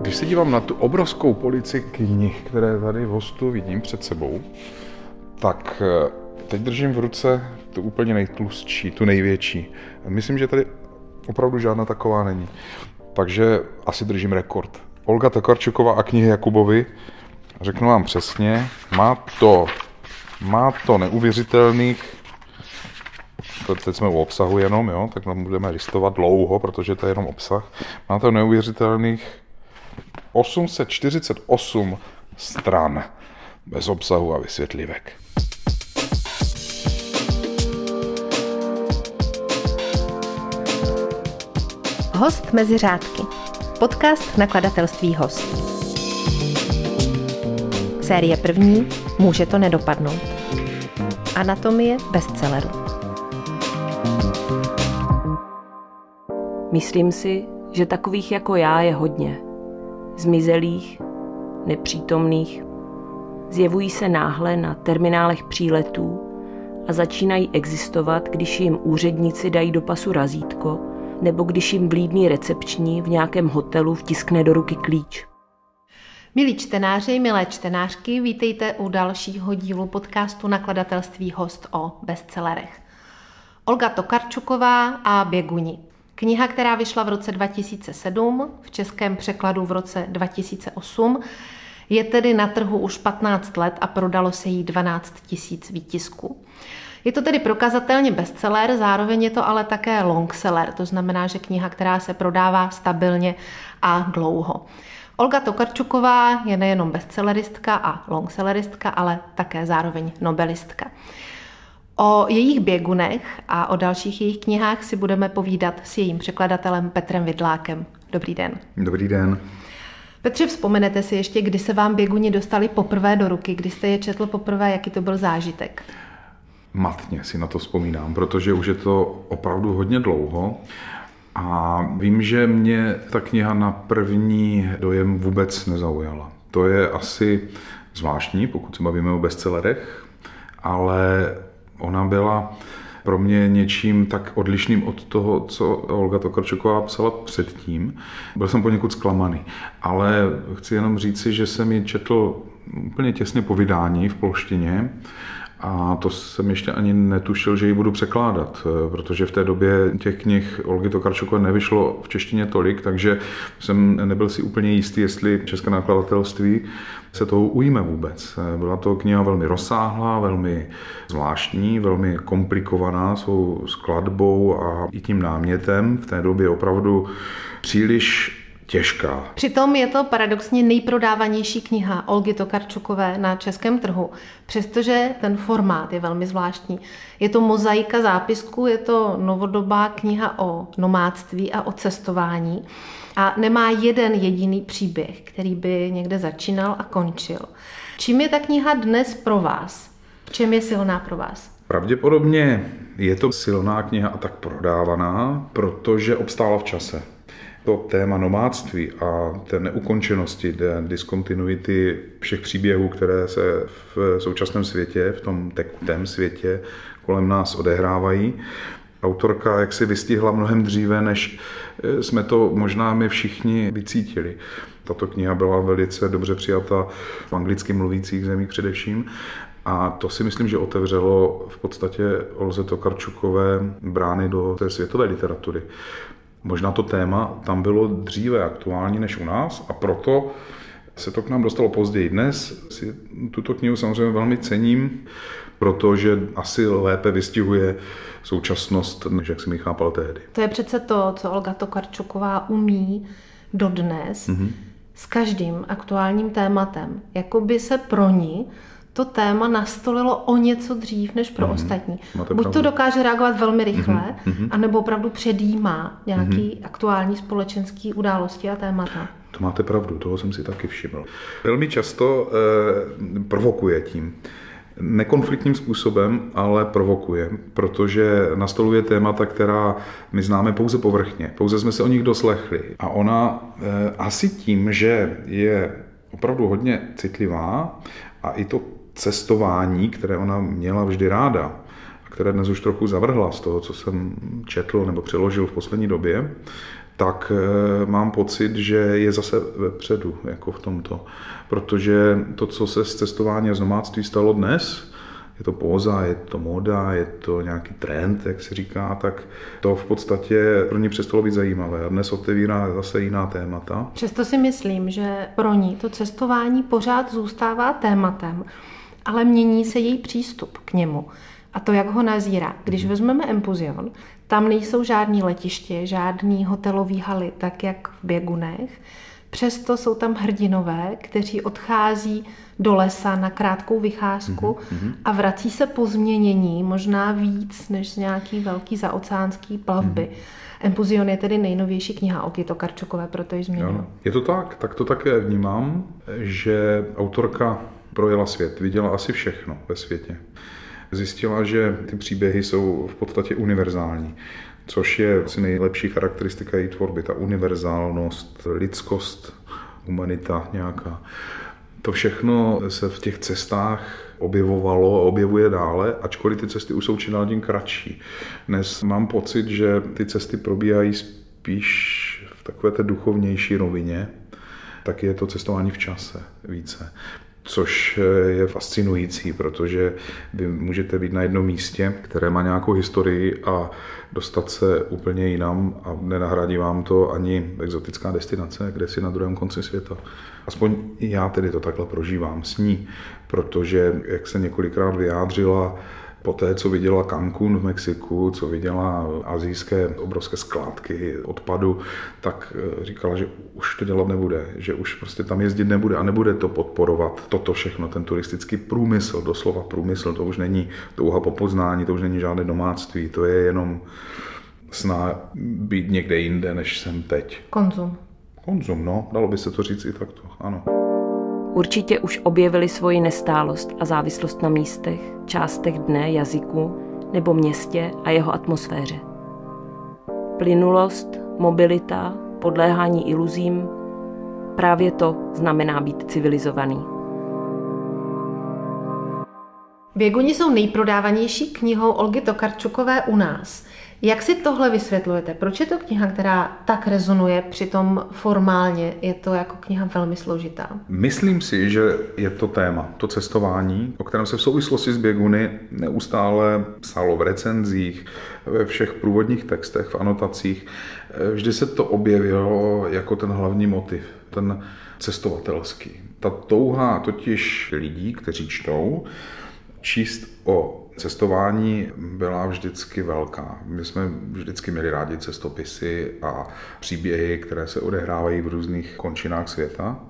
Když se dívám na tu obrovskou polici knih, které tady v hostu vidím před sebou, tak eh, teď držím v ruce tu úplně nejtlustší, tu největší. Myslím, že tady opravdu žádná taková není. Takže asi držím rekord. Olga Tokarčuková a knihy Jakubovi, řeknu vám přesně, má to, má to neuvěřitelných teď jsme u obsahu jenom, jo, tak tam budeme listovat dlouho, protože to je jenom obsah. Má to neuvěřitelných 848 stran bez obsahu a vysvětlivek. Host mezi řádky. Podcast nakladatelství Host. Série první Může to nedopadnout. Anatomie bestselleru. Myslím si, že takových jako já je hodně. Zmizelých, nepřítomných, zjevují se náhle na terminálech příletů a začínají existovat, když jim úředníci dají do pasu razítko nebo když jim vlídný recepční v nějakém hotelu vtiskne do ruky klíč. Milí čtenáři, milé čtenářky, vítejte u dalšího dílu podcastu nakladatelství Host o bestsellerech. Olga Tokarčuková a Běguni. Kniha, která vyšla v roce 2007, v českém překladu v roce 2008, je tedy na trhu už 15 let a prodalo se jí 12 tisíc výtisků. Je to tedy prokazatelně bestseller, zároveň je to ale také longseller, to znamená, že kniha, která se prodává stabilně a dlouho. Olga Tokarčuková je nejenom bestselleristka a longselleristka, ale také zároveň nobelistka. O jejich běgunech a o dalších jejich knihách si budeme povídat s jejím překladatelem Petrem Vidlákem. Dobrý den. Dobrý den. Petře, vzpomenete si ještě, kdy se vám běguni dostali poprvé do ruky, kdy jste je četl poprvé, jaký to byl zážitek? Matně si na to vzpomínám, protože už je to opravdu hodně dlouho. A vím, že mě ta kniha na první dojem vůbec nezaujala. To je asi zvláštní, pokud se bavíme o bestsellerech, ale ona byla pro mě něčím tak odlišným od toho, co Olga Tokarčuková psala předtím. Byl jsem poněkud zklamaný, ale chci jenom říci, že jsem ji četl úplně těsně po vydání v polštině a to jsem ještě ani netušil, že ji budu překládat, eh, protože v té době těch knih Olgy Tokarčukové nevyšlo v češtině tolik, takže jsem nebyl si úplně jistý, jestli české nakladatelství se toho ujme vůbec. Eh, byla to kniha velmi rozsáhlá, velmi zvláštní, velmi komplikovaná svou skladbou a i tím námětem. V té době opravdu příliš těžká. Přitom je to paradoxně nejprodávanější kniha Olgy Tokarčukové na českém trhu, přestože ten formát je velmi zvláštní. Je to mozaika zápisků, je to novodobá kniha o nomádství a o cestování a nemá jeden jediný příběh, který by někde začínal a končil. Čím je ta kniha dnes pro vás? V čem je silná pro vás? Pravděpodobně je to silná kniha a tak prodávaná, protože obstála v čase to téma nomádství a té neukončenosti, diskontinuity všech příběhů, které se v současném světě, v tom tekutém světě kolem nás odehrávají, autorka jak si vystihla mnohem dříve, než eh, jsme to možná my všichni vycítili. Tato kniha byla velice dobře přijata v anglicky mluvících zemích především a to si myslím, že otevřelo v podstatě Olze Tokarčukové brány do té světové literatury. Možná to téma tam bylo dříve aktuální než u nás a proto se to k nám dostalo později. Dnes si tuto knihu samozřejmě velmi cením, protože asi lépe vystihuje současnost, než jak si mi chápal tehdy. To je přece to, co Olga Tokarčuková umí dodnes mm-hmm. s každým aktuálním tématem. Jakoby se pro ní to téma nastolilo o něco dřív než pro mm-hmm. ostatní. Máte Buď pravdu. to dokáže reagovat velmi rychle, mm-hmm. anebo opravdu předjímá nějaký mm-hmm. aktuální společenský události a témata. To máte pravdu, toho jsem si taky všiml. Velmi často eh, provokuje tím. Nekonfliktním způsobem, ale provokuje, protože nastoluje témata, která my známe pouze povrchně. Pouze jsme se o nich doslechli. A ona eh, asi tím, že je opravdu hodně citlivá a i to cestování, které ona měla vždy ráda a které dnes už trochu zavrhla z toho, co jsem četl nebo přeložil v poslední době, tak eh, mám pocit, že je zase vepředu jako v tomto. Protože to, co se z cestování a z nomádství stalo dnes, je to póza, je to móda, je to nějaký trend, jak se říká, tak to v podstatě pro ní přestalo být zajímavé. A dnes otevírá zase jiná témata. Přesto si myslím, že pro ní to cestování pořád zůstává tématem, ale mění se její přístup k němu. A to, jak ho nazírá. Když mhm. vezmeme Empuzion, tam nejsou žádní letiště, žádný hotelový haly, tak jak v Běgunech. Přesto jsou tam hrdinové, kteří odchází do lesa na krátkou vycházku mm-hmm. a vrací se po změnění, možná víc než z nějaký velký zaoceánský plavby. Mm-hmm. Empuzion je tedy nejnovější kniha o Kito Karčukové, proto ji změnil. Je to tak, tak to také vnímám, že autorka projela svět, viděla asi všechno ve světě. Zjistila, že ty příběhy jsou v podstatě univerzální což je asi nejlepší charakteristika její tvorby, ta univerzálnost, lidskost, humanita nějaká. To všechno se v těch cestách objevovalo a objevuje dále, ačkoliv ty cesty už jsou čím tím kratší. Dnes mám pocit, že ty cesty probíhají spíš v takové té duchovnější rovině, tak je to cestování v čase více což je fascinující, protože vy můžete být na jednom místě, které má nějakou historii a dostat se úplně jinam a nenahradí vám to ani exotická destinace, kde si na druhém konci světa. Aspoň já tedy to takhle prožívám s ní, protože, jak se několikrát vyjádřila, po té, co viděla Cancún v Mexiku, co viděla azijské obrovské skládky odpadu, tak eh, říkala, že už to dělat nebude, že už prostě tam jezdit nebude a nebude to podporovat toto všechno, ten turistický průmysl, doslova průmysl, to už není touha po poznání, to už není žádné domáctví, to je jenom sná být někde jinde, než jsem teď. Konzum. Konzum, no, dalo by se to říct i takto, ano. Určitě už objevili svoji nestálost a závislost na místech, částech dne, jazyku nebo městě a jeho atmosféře. Plynulost, mobilita, podléhání iluzím, právě to znamená být civilizovaný. Běguni jsou nejprodávanější knihou Olgy Tokarčukové u nás. Jak si tohle vysvětlujete? Proč je to kniha, která tak rezonuje, přitom formálně je to jako kniha velmi složitá? Myslím si, že je to téma, to cestování, o kterém se v souvislosti s běguny neustále psalo v recenzích, ve všech průvodních textech, v anotacích. Vždy se to objevilo jako ten hlavní motiv, ten cestovatelský. Ta touha totiž lidí, kteří čtou, číst o cestování byla vždycky velká. My jsme vždycky měli rádi cestopisy a příběhy, které se odehrávají v různých končinách světa.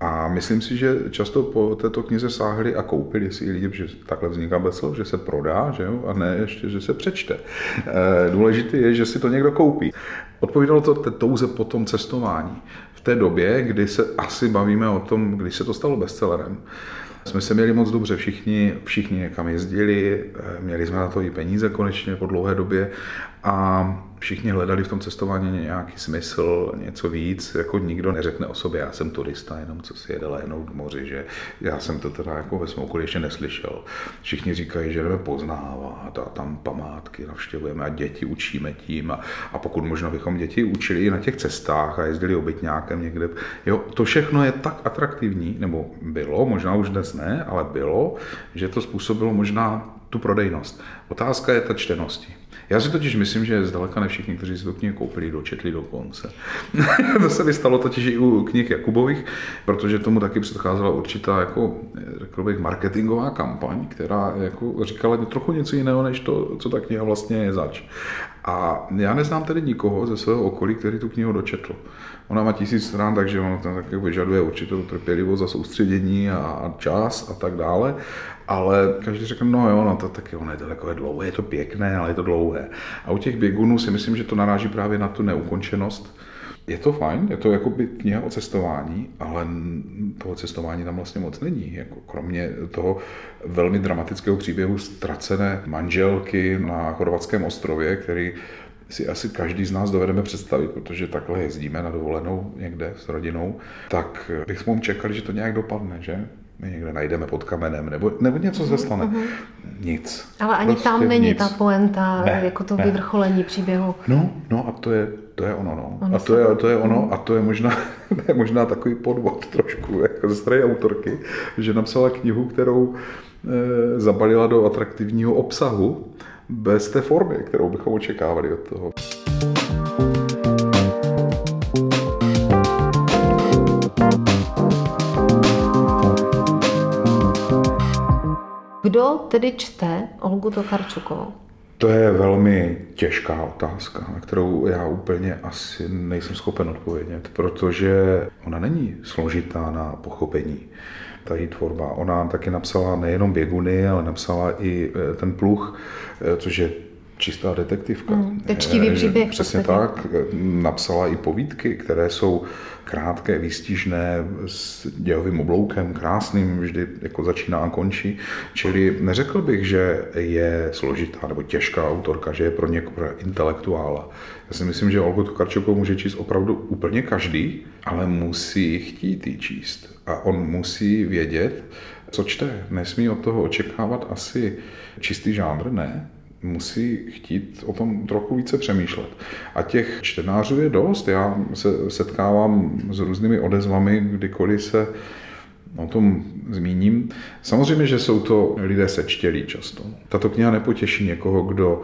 A myslím si, že často po této knize sáhli a koupili si lidi, že takhle vzniká bestseller, že se prodá, že jo? a ne ještě, že se přečte. E, důležité je, že si to někdo koupí. Odpovídalo to touze po tom cestování. V té době, kdy se asi bavíme o tom, když se to stalo bestsellerem, jsme se měli moc dobře všichni, všichni někam jezdili, eh, měli jsme na to i peníze konečně po dlouhé době a všichni hledali v tom cestování nějaký smysl, něco víc, jako nikdo neřekne o sobě, já jsem turista, jenom co si jede lehnout k moři, že já jsem to teda jako ve svém okolí ještě neslyšel. Všichni říkají, že jdeme poznávat a tam památky navštěvujeme a děti učíme tím a, a pokud možno bychom děti učili i na těch cestách a jezdili obytňákem někde. Jo, to všechno je tak atraktivní, nebo bylo, možná už dnes ne, ale bylo, že to způsobilo možná tu prodejnost. Otázka je ta čtenosti. Já si totiž myslím, že zdaleka ne všichni, kteří si tu knihu koupili, dočetli do konce. to se mi stalo totiž i u knih Jakubových, protože tomu taky předcházela určitá, jako, řekl bych, marketingová kampaň, která jako říkala trochu něco jiného, než to, co ta kniha vlastně je zač. A já neznám tedy nikoho ze svého okolí, který tu knihu dočetl. Ona má tisíc stran, takže ono tam taky vyžaduje určitou trpělivost a soustředění a čas a tak dále. Ale každý řekne, no jo, no to taky ono je to takové dlouhé, je to pěkné, ale je to dlouhé. A u těch běgunů si myslím, že to naráží právě na tu neukončenost. Je to fajn, je to jako by kniha o cestování, ale toho cestování tam vlastně moc není. Jako kromě toho velmi dramatického příběhu ztracené manželky na chorvatském ostrově, který si asi každý z nás dovedeme představit, protože takhle jezdíme na dovolenou někde s rodinou, tak bychom čekali, že to nějak dopadne, že? My někde najdeme pod kamenem, nebo, nebo něco se stane. Mm-hmm. Nic. Ale ani prostě tam není nic. ta poenta, ne, jako to ne. vyvrcholení příběhu. No, no a to je, to je ono, no. ono a to je, to je ono a to je možná, je možná takový podvod trošku, jako ze strany autorky, že napsala knihu, kterou e, zabalila do atraktivního obsahu bez té formy, kterou bychom očekávali od toho. Tedy čte Olgu Tokarčukovou? To je velmi těžká otázka, na kterou já úplně asi nejsem schopen odpovědět, protože ona není složitá na pochopení. Ta její tvorba. Ona taky napsala nejenom běguny, ale napsala i eh, ten pluch, eh, což je čistá detektivka. Mm, čtivý příběh. Přesně tak. Napsala i povídky, které jsou krátké, výstižné, s dějovým obloukem, krásným, vždy jako začíná a končí. Čili neřekl bych, že je složitá nebo těžká autorka, že je pro někoho intelektuála. Já si myslím, že Olgu Tokarčukovou může číst opravdu úplně každý, ale musí chtít ji číst. A on musí vědět, co čte. Nesmí od toho očekávat asi čistý žánr, ne musí chtít o tom trochu více přemýšlet. A těch čtenářů je dost. Já se setkávám s různými odezvami, kdykoliv se o tom zmíním. Samozřejmě, že jsou to lidé sečtělí často. Tato kniha nepotěší někoho, kdo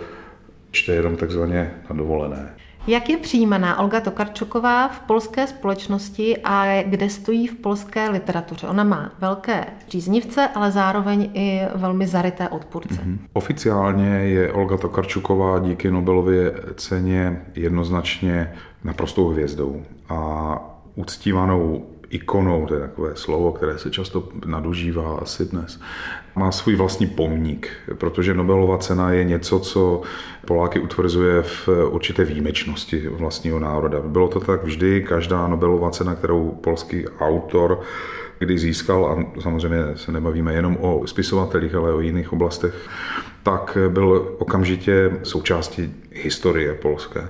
čte jenom takzvaně na dovolené. Jak je přijímaná Olga Tokarčuková v polské společnosti a kde stojí v polské literatuře? Ona má velké příznivce, ale zároveň i velmi zaryté odpůrce. Mm-hmm. Oficiálně je Olga Tokarčuková díky Nobelově ceně jednoznačně naprostou hvězdou a uctívanou ikonou, to je takové slovo, které se často nadužívá asi dnes, má svůj vlastní pomník, protože Nobelova cena je něco, co Poláky utvrzuje v určité výjimečnosti vlastního národa. Bylo to tak vždy, každá Nobelova cena, kterou polský autor kdy získal, a samozřejmě se nebavíme jenom o spisovatelích, ale o jiných oblastech, tak byl okamžitě součástí historie polské.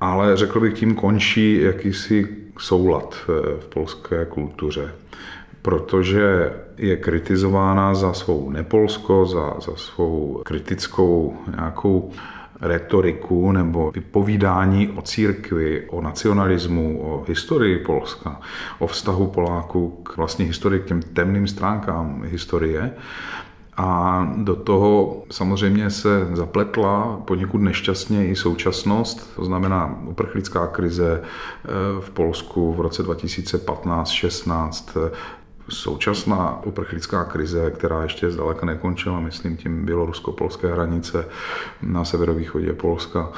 Ale řekl bych, tím končí jakýsi soulad v polské kultuře, protože je kritizována za svou nepolsko, za, za svou kritickou nějakou retoriku nebo vypovídání o církvi, o nacionalismu, o historii Polska, o vztahu Poláků k vlastně historii, k těm temným stránkám historie. A do toho samozřejmě se zapletla poněkud nešťastně i současnost, to znamená uprchlická krize eh, v Polsku v roce 2015-16, současná uprchlická krize, která ještě zdaleka nekončila, myslím tím bělorusko-polské hranice na severovýchodě Polska,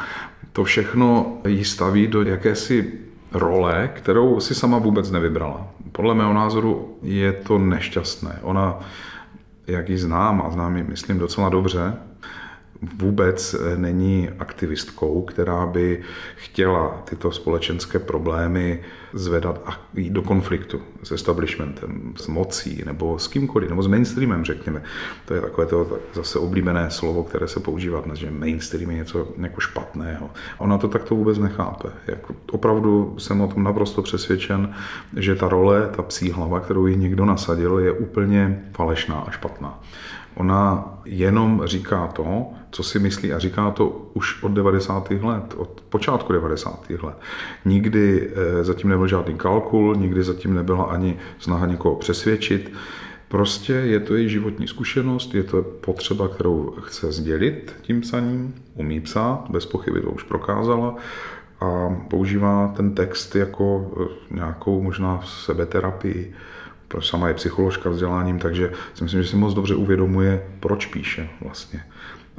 to všechno ji staví do jakési role, kterou si sama vůbec nevybrala. Podle mého názoru je to nešťastné. Ona jak ji znám a znám ji, myslím, docela dobře, vůbec není aktivistkou, která by chtěla tyto společenské problémy zvedat a jít do konfliktu s establishmentem, s mocí nebo s kýmkoliv, nebo s mainstreamem, řekněme. To je takové to zase oblíbené slovo, které se používá dnes, že mainstream je něco jako špatného. Ona to takto vůbec nechápe. Jako, opravdu jsem o tom naprosto přesvědčen, že ta role, ta psí hlava, kterou jí někdo nasadil, je úplně falešná a špatná. Ona jenom říká to, co si myslí a říká to už od 90. let, od počátku 90. let. Nikdy eh, zatím nebyl žádný kalkul, nikdy zatím nebyla ani snaha někoho přesvědčit. Prostě je to její životní zkušenost, je to potřeba, kterou chce sdělit tím psaním, umí psát, bez pochyby to už prokázala a používá ten text jako eh, nějakou možná sebeterapii sama je psycholožka vzděláním, takže si myslím, že si moc dobře uvědomuje, proč píše vlastně.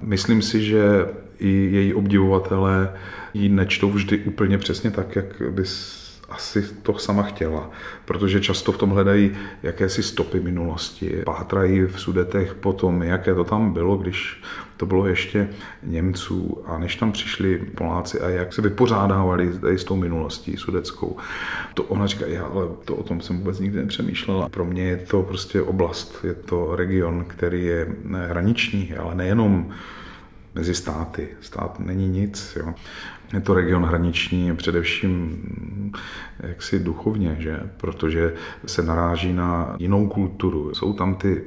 Myslím si, že i její obdivovatelé ji nečtou vždy úplně přesně tak, jak bys asi to sama chtěla, protože často v tom hledají jakési stopy minulosti, pátrají v sudetech po tom, jaké to tam bylo, když to bylo ještě Němců a než tam přišli Poláci a jak se vypořádávali s tou minulostí sudeckou. To ona říká, já ale to o tom jsem vůbec nikdy nepřemýšlela. Pro mě je to prostě oblast, je to region, který je hraniční, ale nejenom mezi státy. Stát není nic. Jo. Je to region hraniční především jaksi duchovně, že? protože se naráží na jinou kulturu. Jsou tam ty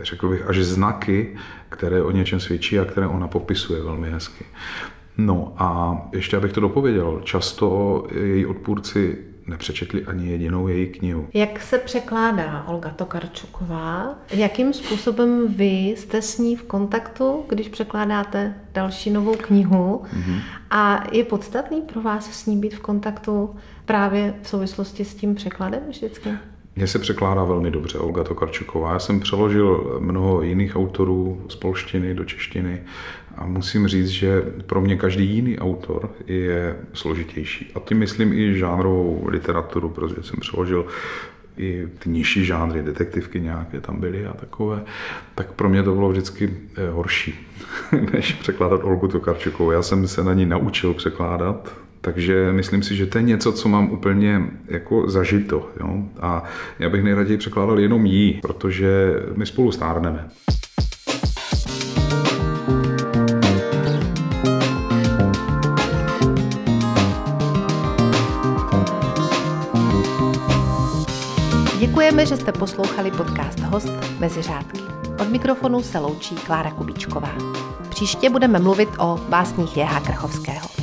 řekl bych, až znaky, které o něčem svědčí a které ona popisuje velmi hezky. No a ještě abych to dopověděl, často její odpůrci nepřečetli ani jedinou její knihu. Jak se překládá Olga Tokarčuková? Jakým způsobem vy jste s ní v kontaktu, když překládáte další novou knihu? Mm-hmm. A je podstatný pro vás s ní být v kontaktu právě v souvislosti s tím překladem vždycky? Mně se překládá velmi dobře Olga Tokarčuková. Já jsem přeložil mnoho jiných autorů z polštiny do češtiny a musím říct, že pro mě každý jiný autor je složitější. A tím myslím i žánrovou literaturu, protože jsem přeložil i ty nižší žánry, detektivky nějaké tam byly a takové, tak pro mě to bylo vždycky eh, horší, než překládat Olgu Tokarčukovou. Já jsem se na ní naučil překládat, takže myslím si, že to je něco, co mám úplně jako zažito. Jo? A já bych nejraději překládal jenom jí, protože my spolu stárneme. Děkujeme, že jste poslouchali podcast Host mezi řádky. Od mikrofonu se loučí Klára Kubíčková. Příště budeme mluvit o básních Jeha Krchovského.